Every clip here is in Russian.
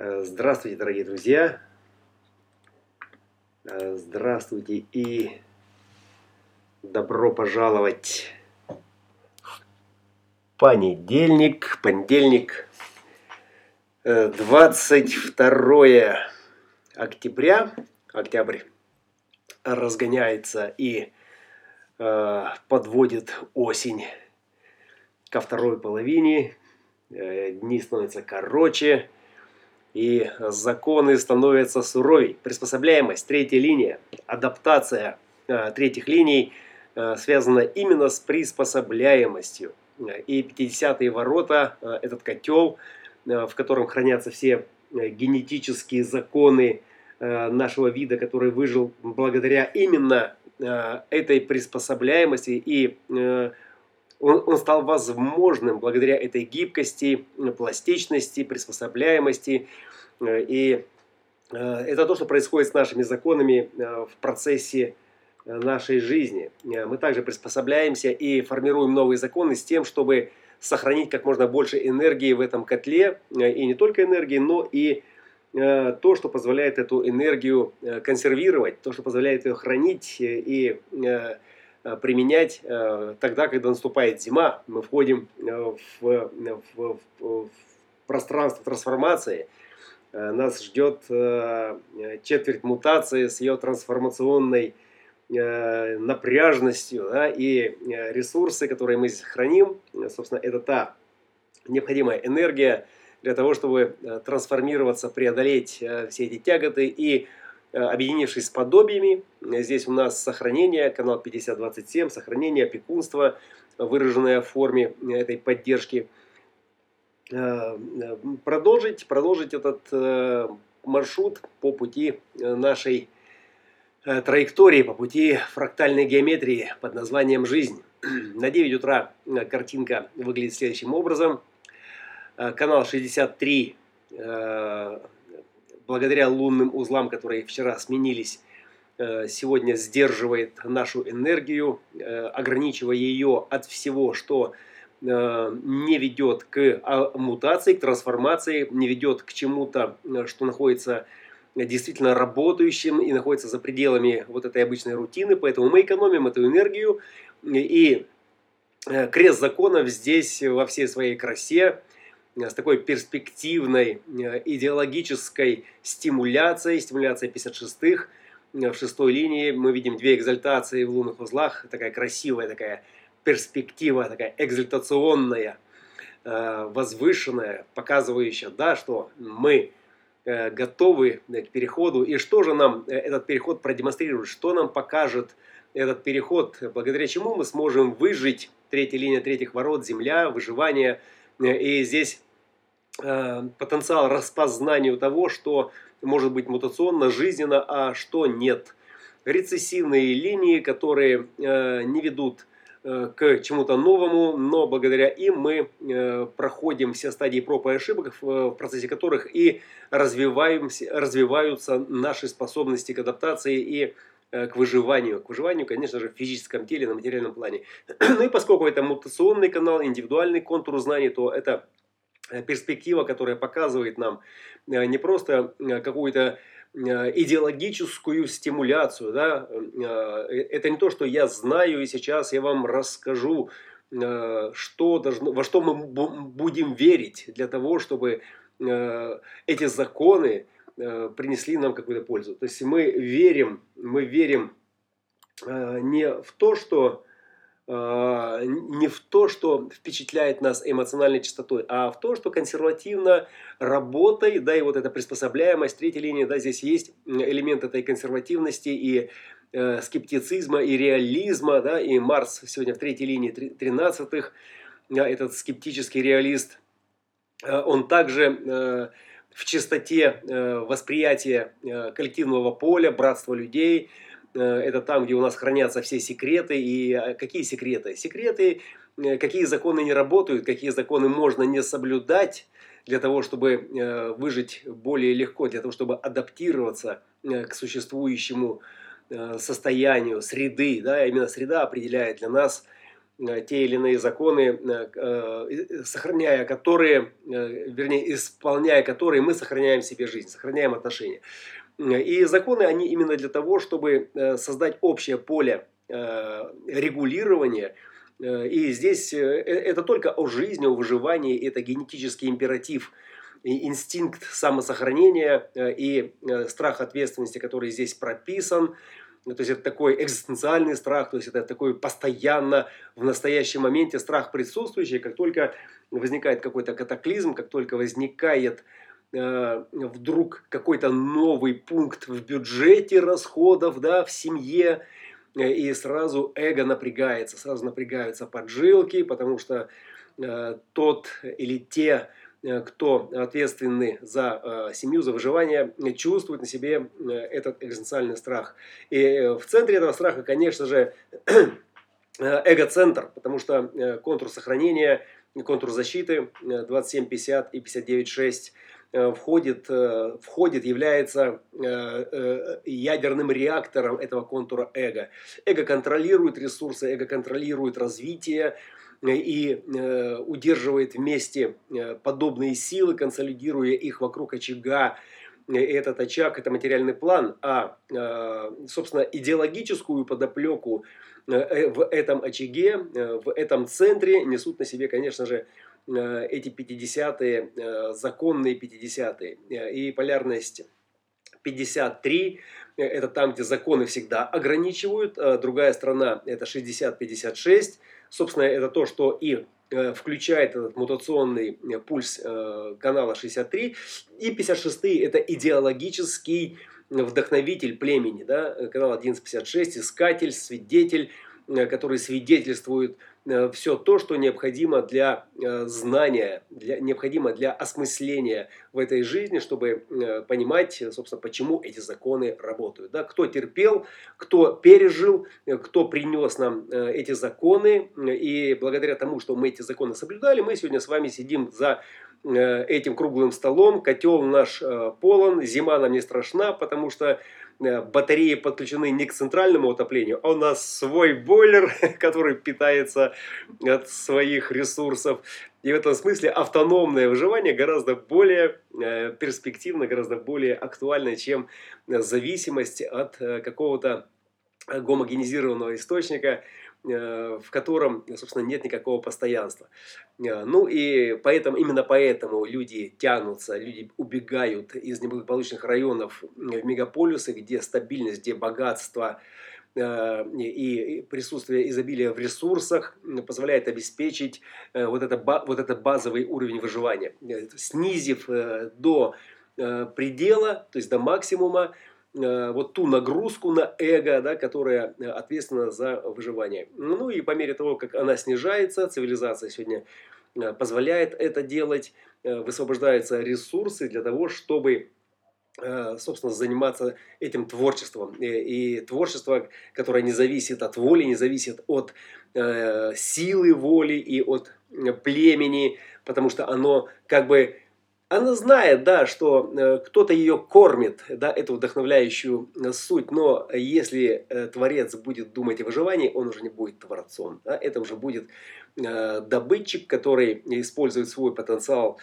Э, здравствуйте, дорогие друзья! Э, здравствуйте и добро пожаловать в понедельник, понедельник, 22 э, октября, октябрь разгоняется и подводит осень ко второй половине, дни становятся короче, и законы становятся суровей. Приспособляемость, третья линия, адаптация э, третьих линий э, связана именно с приспособляемостью. И 50-е ворота, э, этот котел, в котором хранятся все генетические законы нашего вида, который выжил благодаря именно этой приспособляемости и он, он стал возможным благодаря этой гибкости, пластичности, приспособляемости. Э, и э, это то, что происходит с нашими законами э, в процессе нашей жизни. Мы также приспособляемся и формируем новые законы с тем, чтобы сохранить как можно больше энергии в этом котле. И не только энергии, но и то, что позволяет эту энергию консервировать, то, что позволяет ее хранить и применять э, тогда, когда наступает зима. Мы входим э, в, в, в пространство трансформации. Нас ждет четверть мутации с ее трансформационной напряжностью да, и ресурсы, которые мы здесь храним, собственно, это та необходимая энергия для того, чтобы трансформироваться, преодолеть все эти тяготы и Э, объединившись с подобиями, здесь у нас сохранение, канал 5027, сохранение опекунства, выраженное в форме этой поддержки. Э, продолжить, продолжить этот э, маршрут по пути нашей траектории, по пути фрактальной геометрии под названием «Жизнь». На 9 утра картинка выглядит следующим образом. Канал 63 благодаря лунным узлам, которые вчера сменились, э, сегодня сдерживает нашу энергию, э, ограничивая ее от всего, что э, не ведет к а, мутации, к трансформации, не ведет к чему-то, что находится действительно работающим и находится за пределами вот этой обычной рутины. Поэтому мы экономим эту энергию. И крест законов здесь во всей своей красе с такой перспективной э, идеологической стимуляцией, стимуляцией 56-х. Э, в шестой линии мы видим две экзальтации в лунных узлах, такая красивая такая перспектива, такая экзальтационная, э, возвышенная, показывающая, да, что мы готовы к переходу. И что же нам этот переход продемонстрирует, что нам покажет этот переход, благодаря чему мы сможем выжить, третья линия третьих ворот, земля, выживание. И здесь Э, потенциал распознанию того, что может быть мутационно, жизненно, а что нет. Рецессивные линии, которые э, не ведут э, к чему-то новому, но благодаря им мы проходим все стадии проб и ошибок, в процессе которых и развиваемся, развиваются наши способности к адаптации и к выживанию. К выживанию, конечно же, в физическом теле, на материальном плане. ну и поскольку это мутационный канал, индивидуальный контур знаний, то это Э, перспектива, которая показывает нам э, не просто э, какую-то идеологическую стимуляцию. Да? Это не то, что я знаю, и сейчас я вам расскажу, что должно, во что мы будем верить для того, чтобы эти законы принесли нам какую-то пользу. То есть мы верим, мы верим не в то, что а, не в то, что впечатляет нас эмоциональной частотой, а в то, что консервативно работой, да, и вот эта приспособляемость, третья линия, да, здесь есть элемент этой консервативности и э, скептицизма, и реализма, да, и Марс сегодня в третьей линии тринадцатых, этот скептический реалист, э, он также э, в чистоте э, восприятия э, коллективного поля, братства людей – Э, это там, где у нас хранятся все секреты. И э, какие секреты? Секреты, какие законы не работают, какие законы можно не соблюдать для того, чтобы выжить более легко, для того, чтобы адаптироваться к существующему состоянию среды. Да? Именно среда определяет для нас те или иные законы, сохраняя которые, вернее, исполняя которые, мы сохраняем себе жизнь, сохраняем отношения. И законы, они именно для того, чтобы создать общее поле регулирования, и здесь это только о жизни, о выживании, это генетический императив – инстинкт самосохранения э, и э, страх ответственности, который здесь прописан. То есть это такой экзистенциальный страх, то есть это такой постоянно в настоящем моменте страх присутствующий, как только возникает какой-то катаклизм, как только возникает э, вдруг какой-то новый пункт в бюджете расходов, да, в семье, э, и сразу эго напрягается, сразу напрягаются поджилки, потому что э, тот или те кто ответственны за э, семью, за выживание, чувствуют на себе э, этот экзистенциальный страх. И в центре этого страха, конечно же, эго-центр, потому что контур сохранения, контур защиты 2750 и 596 входит, входит, является ядерным реактором этого контура эго. Эго контролирует ресурсы, эго контролирует развитие, и э, удерживает вместе э, подобные силы, консолидируя их вокруг очага. Э, этот очаг – это материальный план, а, собственно, идеологическую подоплеку в этом очаге, в этом центре несут на себе, конечно же, эти 50-е, законные 50-е. И полярность 53 – это там, где законы всегда ограничивают, а другая страна – это 60-56 – Собственно, это то, что и э, включает этот мутационный э, пульс э, канала 63. И 56 это идеологический вдохновитель племени, да, канал 1156, искатель, свидетель, который свидетельствует все то, что необходимо для э, знания, для, необходимо для осмысления в этой жизни, чтобы э, понимать, собственно, почему эти законы работают. Да? Кто терпел, кто пережил, кто принес нам эти законы, и благодаря тому, что мы эти законы соблюдали, мы сегодня с вами сидим за этим круглым столом, котел наш полон, зима нам не страшна, потому что Э, батареи подключены не к центральному отоплению, а у нас свой бойлер, который питается от своих ресурсов. И в этом смысле автономное выживание гораздо более э, перспективно, гораздо более актуально, чем зависимость от э, какого-то гомогенизированного источника, Э, в котором, собственно, нет никакого постоянства. Э, ну и поэтому, именно поэтому люди тянутся, люди убегают из неблагополучных районов в мегаполисы, где стабильность, где богатство э, и присутствие изобилия в ресурсах позволяет обеспечить вот, это, вот этот базовый уровень выживания. Снизив до предела, то есть до максимума, Э, вот ту нагрузку на эго, да, которая э, ответственна за выживание. Ну и по мере того, как она снижается, цивилизация сегодня э, позволяет это делать, высвобождаются ресурсы для того, чтобы собственно, заниматься этим творчеством. И творчество, которое не зависит от воли, не зависит от э, силы воли и от племени, потому что оно как бы она знает, да, что э, кто-то ее кормит, да, эту вдохновляющую э, суть, но если э, творец будет думать о выживании, он уже не будет творцом. Да, это уже будет добытчик, который использует свой потенциал,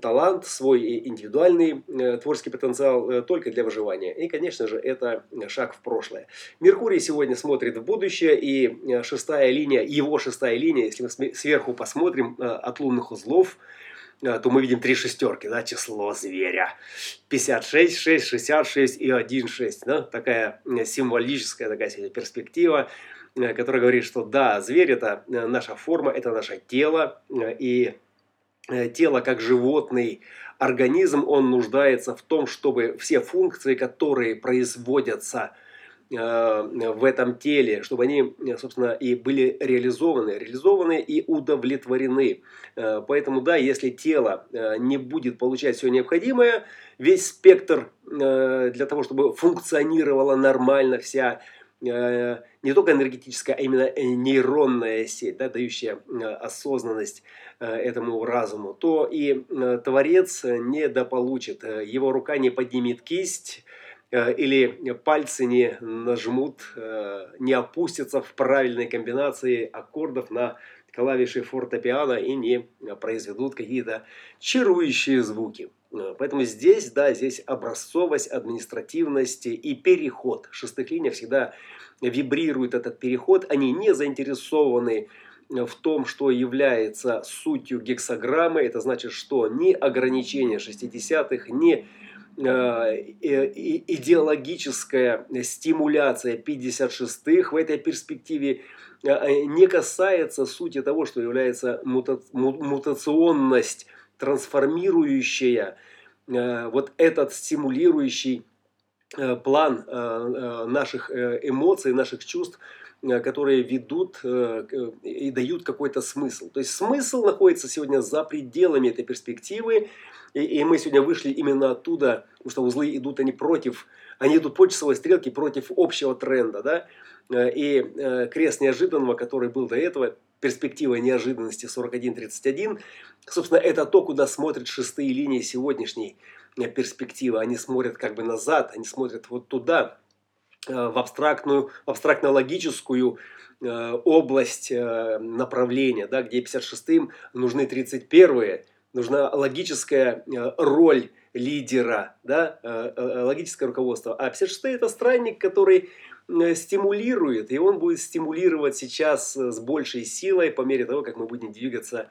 талант, свой индивидуальный творческий потенциал только для выживания. И, конечно же, это шаг в прошлое. Меркурий сегодня смотрит в будущее, и шестая линия, его шестая линия, если мы сверху посмотрим от лунных узлов, то мы видим три шестерки, да, число зверя. 56, 6, 66 и 1, 6. Да? Такая э, символическая такая перспектива, э, которая говорит, что да, зверь это наша форма, это наше тело, и тело как животный организм, он нуждается в том, чтобы все функции, которые производятся Э, в этом теле, чтобы они, собственно, и были реализованы, реализованы и удовлетворены. Э, поэтому, да, если тело э, не будет получать все необходимое, весь спектр для того, чтобы функционировала нормально вся не только энергетическая, а именно нейронная сеть, да, дающая осознанность этому разуму, то и Творец недополучит. Его рука не поднимет кисть, или пальцы не нажмут, не опустятся в правильной комбинации аккордов на клавиши фортепиано и не произведут какие-то чарующие звуки. Поэтому здесь, да, здесь образцовость, административность и переход. Шестых линиях всегда вибрирует этот переход. Они не заинтересованы в том, что является сутью гексограммы. Это значит, что ни ограничение шестидесятых, ни э, идеологическая стимуляция 56-х в этой перспективе э, не касается сути того, что является мута мутационность, трансформирующая э, вот этот стимулирующий план наших эмоций, наших чувств – Э, которые ведут э, и дают какой-то смысл. То есть смысл находится сегодня за пределами этой перспективы, и, мы сегодня вышли именно оттуда, потому что узлы идут они против, они идут по часовой стрелке против общего тренда, да, э, и крест неожиданного, который был до этого, перспектива неожиданности 41-31, собственно, это то, куда смотрят шестые линии сегодняшней перспективы. Они смотрят как бы назад, они смотрят вот туда, Э, в абстрактную, абстрактно-логическую э, область э, направления, да, где 56-м нужны 31-е, нужна логическая роль лидера, да, логическое руководство. А 56 это странник, который стимулирует, и он будет стимулировать сейчас с большей силой по мере того, как мы будем двигаться,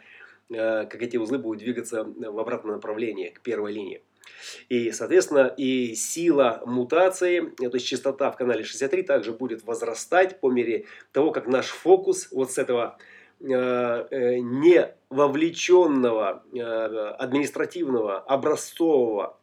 как эти узлы будут двигаться в обратном направлении, к первой линии. И, соответственно, и сила мутации, то есть частота в канале 63 также будет возрастать по мере того, как наш фокус вот с этого э, э, не вовлеченного э, административного образцового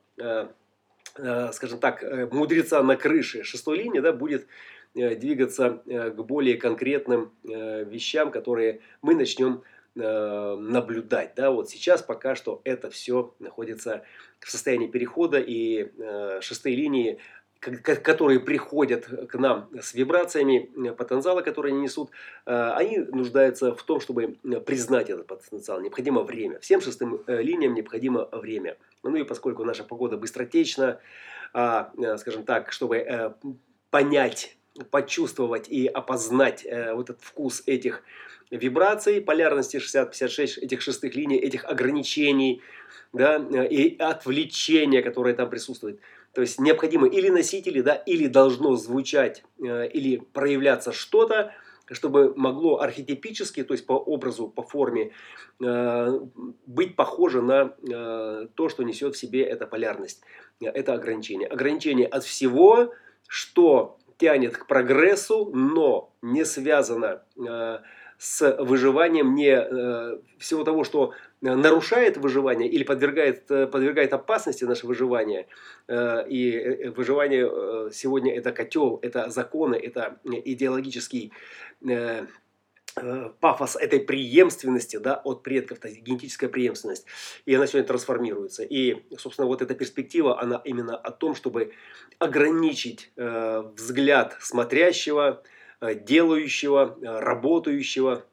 скажем так, мудреца на крыше шестой линии да, будет двигаться к более конкретным вещам, которые мы начнем Э, наблюдать. Да? Вот сейчас пока что это все находится в состоянии перехода и э, шестые линии которые приходят к нам с вибрациями э, потенциала, которые они несут, они нуждаются в том, чтобы признать этот потенциал. Необходимо время. Всем шестым линиям необходимо время. Ну и поскольку наша погода быстротечна, а, скажем так, чтобы понять, почувствовать и опознать вот этот вкус этих вибраций, полярности 60-56, этих шестых линий, этих ограничений да, и отвлечения, которое там присутствует. То есть необходимо или носители, да, или должно звучать, э, или проявляться что-то, чтобы могло архетипически, то есть по образу, по форме, э, быть похоже на э, то, что несет в себе эта полярность, это ограничение. Ограничение от всего, что тянет к прогрессу, но не связано с выживанием не э, всего того, что нарушает выживание или подвергает, э, подвергает опасности наше выживание. Э, и выживание сегодня это котел, это законы, это идеологический пафос этой преемственности да, от предков, то есть генетическая преемственность. И она сегодня трансформируется. И, собственно, вот эта перспектива, она именно о том, чтобы ограничить э, взгляд смотрящего, Э, делающего, э, работающего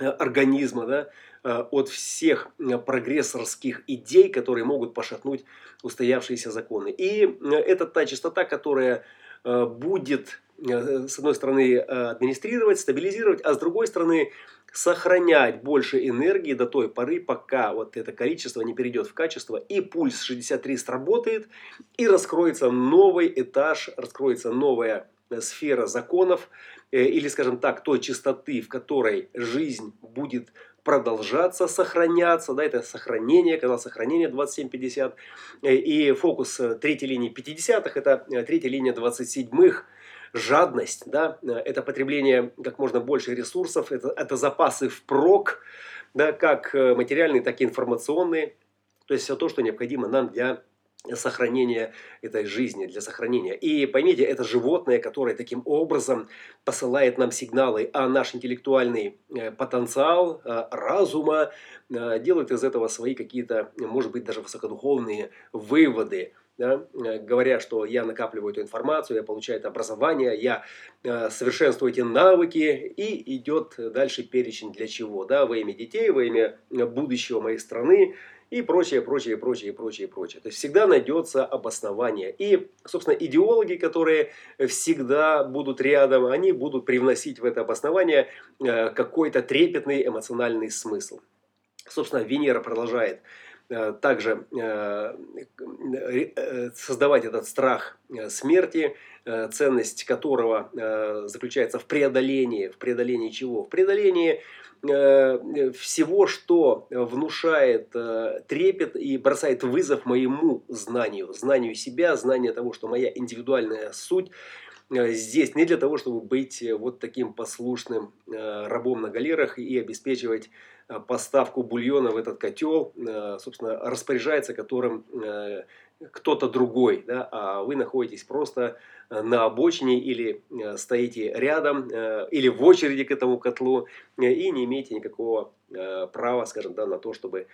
э, организма, да, от всех прогрессорских идей, которые могут пошатнуть устоявшиеся законы. И это та частота, которая будет, с одной стороны, администрировать, стабилизировать, а с другой стороны, сохранять больше энергии до той поры, пока вот это количество не перейдет в качество, и пульс 63 сработает, и раскроется новый этаж, раскроется новая сфера законов, э, или, скажем так, той частоты, в которой жизнь будет продолжаться, сохраняться, да, это сохранение, канал сохранения 2750, э, и фокус э, третьей линии 50-х, это третья линия 27-х, жадность, да, это потребление как можно больше ресурсов, это, это запасы впрок, да, как материальные, так и информационные, то есть все то, что необходимо нам для сохранения этой жизни, для сохранения. И поймите, это животное, которое таким образом посылает нам сигналы, а наш интеллектуальный э, потенциал э, разума э, делает из этого свои какие-то, может быть, даже высокодуховные выводы. Да, говоря, что я накапливаю эту информацию, я получаю это образование, я совершенствую эти навыки, и идет дальше перечень для чего. Да, во имя детей, во имя будущего моей страны, и прочее, прочее, прочее, прочее, прочее. То есть всегда найдется обоснование. И, собственно, идеологи, которые всегда будут рядом, они будут привносить в это обоснование э, какой-то трепетный эмоциональный смысл. Собственно, Венера продолжает э, также э, создавать этот страх смерти, ценность которого заключается в преодолении. В преодолении чего? В преодолении Э, всего, что внушает э, трепет и бросает вызов моему знанию, знанию себя, знанию того, что моя индивидуальная суть э, здесь не для того, чтобы быть вот таким послушным рабом на галерах и обеспечивать поставку бульона в этот котел, собственно, распоряжается которым кто-то другой, да, а вы находитесь просто э, на обочине или э, стоите рядом, э, или в очереди к этому котлу и не имеете никакого права, скажем, да, на то, чтобы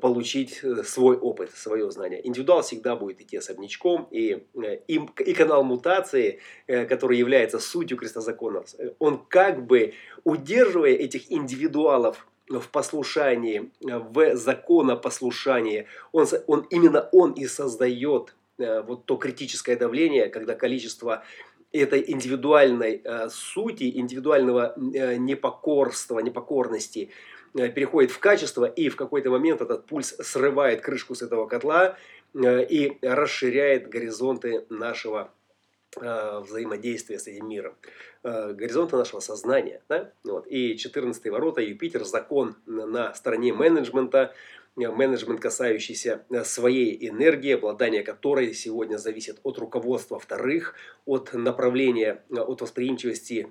получить свой опыт, свое знание. Индивидуал всегда будет идти особнячком, и, и, и канал мутации, который является сутью крестозаконов, он как бы удерживая этих индивидуалов в послушании, в законопослушании, он, он, именно он и создает э, вот то критическое давление, когда количество этой индивидуальной э, сути, индивидуального э, непокорства, непокорности э, переходит в качество, и в какой-то момент этот пульс срывает крышку с этого котла э, и расширяет горизонты нашего Э, взаимодействия с этим миром, э, горизонта нашего сознания. Да? Вот. И 14 ворота, Юпитер, закон на стороне менеджмента, менеджмент, касающийся своей энергии, обладание которой сегодня зависит от руководства вторых, от направления, от восприимчивости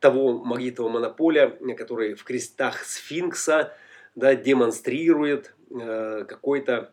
того магнитного монополя, который в крестах сфинкса да, демонстрирует какой-то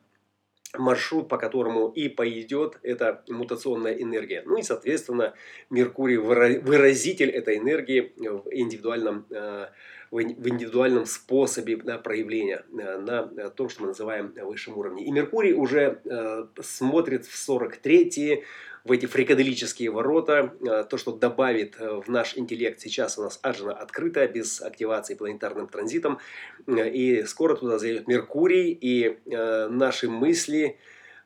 маршрут, по которому и пойдет эта мутационная энергия. Ну и, соответственно, Меркурий выразитель этой энергии в индивидуальном, э, в индивидуальном способе да, проявления э, на том, что мы называем высшем уровне. И Меркурий уже э, смотрит в 43 в эти фрикаделические ворота, то, что добавит в наш интеллект. Сейчас у нас Аджина открыта, без активации планетарным транзитом, и скоро туда зайдет Меркурий, и наши мысли,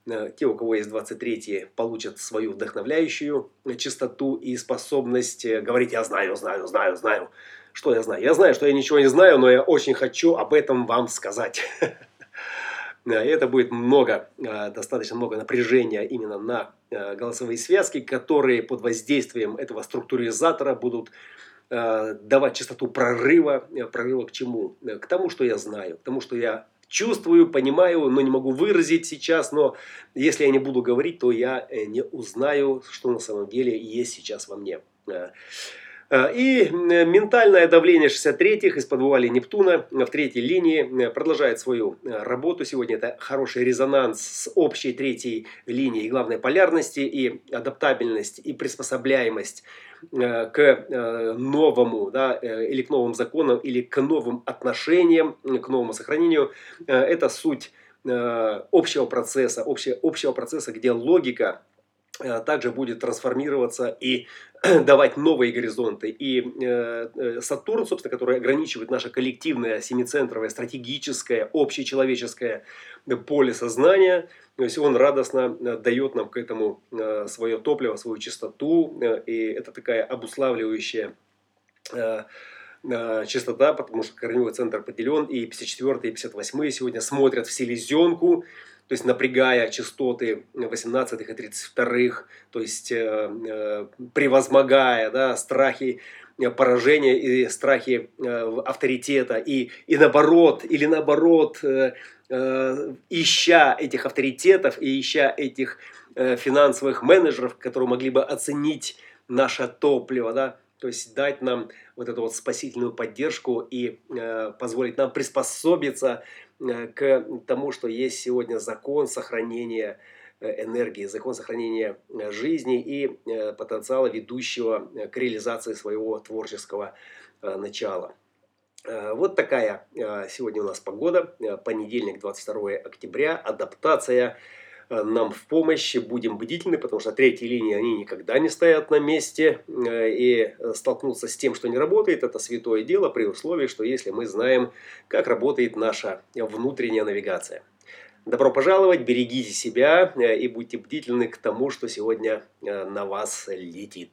те, у кого есть 23 получат свою вдохновляющую чистоту и способность говорить «я знаю, знаю, знаю, знаю». Что я знаю? Я знаю, что я ничего не знаю, но я очень хочу об этом вам сказать. И это будет много, э, достаточно много напряжения именно на э, голосовые связки, которые под воздействием этого структуризатора будут э, давать частоту прорыва. Прорыва к чему? К тому, что я знаю, к тому, что я чувствую, понимаю, но не могу выразить сейчас. Но если я не буду говорить, то я не узнаю, что на самом деле есть сейчас во мне. Э, и ментальное давление 63-х из-под Нептуна в третьей линии э, продолжает свою э, работу. Сегодня это хороший резонанс с общей третьей линией главной полярности и адаптабельность и приспособляемость к новому да, или к новым законам или к новым отношениям, к новому сохранению. Это суть общего процесса, общего, общего процесса, где логика также будет трансформироваться и давать новые горизонты. И э, э, Сатурн, собственно, который ограничивает наше коллективное, семицентровое, стратегическое, общечеловеческое поле сознания, то есть он радостно дает нам к этому свое топливо, свою чистоту, и это такая обуславливающая частота, потому что корневой центр поделен, и 54 и 58 сегодня смотрят в селезенку, то есть напрягая частоты 18 и 32, то есть э, э, превозмогая да, страхи э, поражения и страхи э, авторитета, и, и наоборот, или наоборот, э, э, ища этих авторитетов и ища этих э, финансовых менеджеров, которые могли бы оценить наше топливо, да, то есть дать нам вот эту вот спасительную поддержку и э, позволить нам приспособиться к тому, что есть сегодня закон сохранения э, энергии, закон сохранения э, жизни и потенциала ведущего к реализации своего творческого начала. Вот такая сегодня у нас погода. Понедельник, 22 октября. Адаптация нам в помощь. Будем бдительны, потому что третьи линии, они никогда не стоят на месте. И столкнуться с тем, что не работает, это святое дело при условии, что если мы знаем, как работает наша внутренняя навигация. Добро пожаловать, берегите себя и будьте бдительны к тому, что сегодня на вас летит.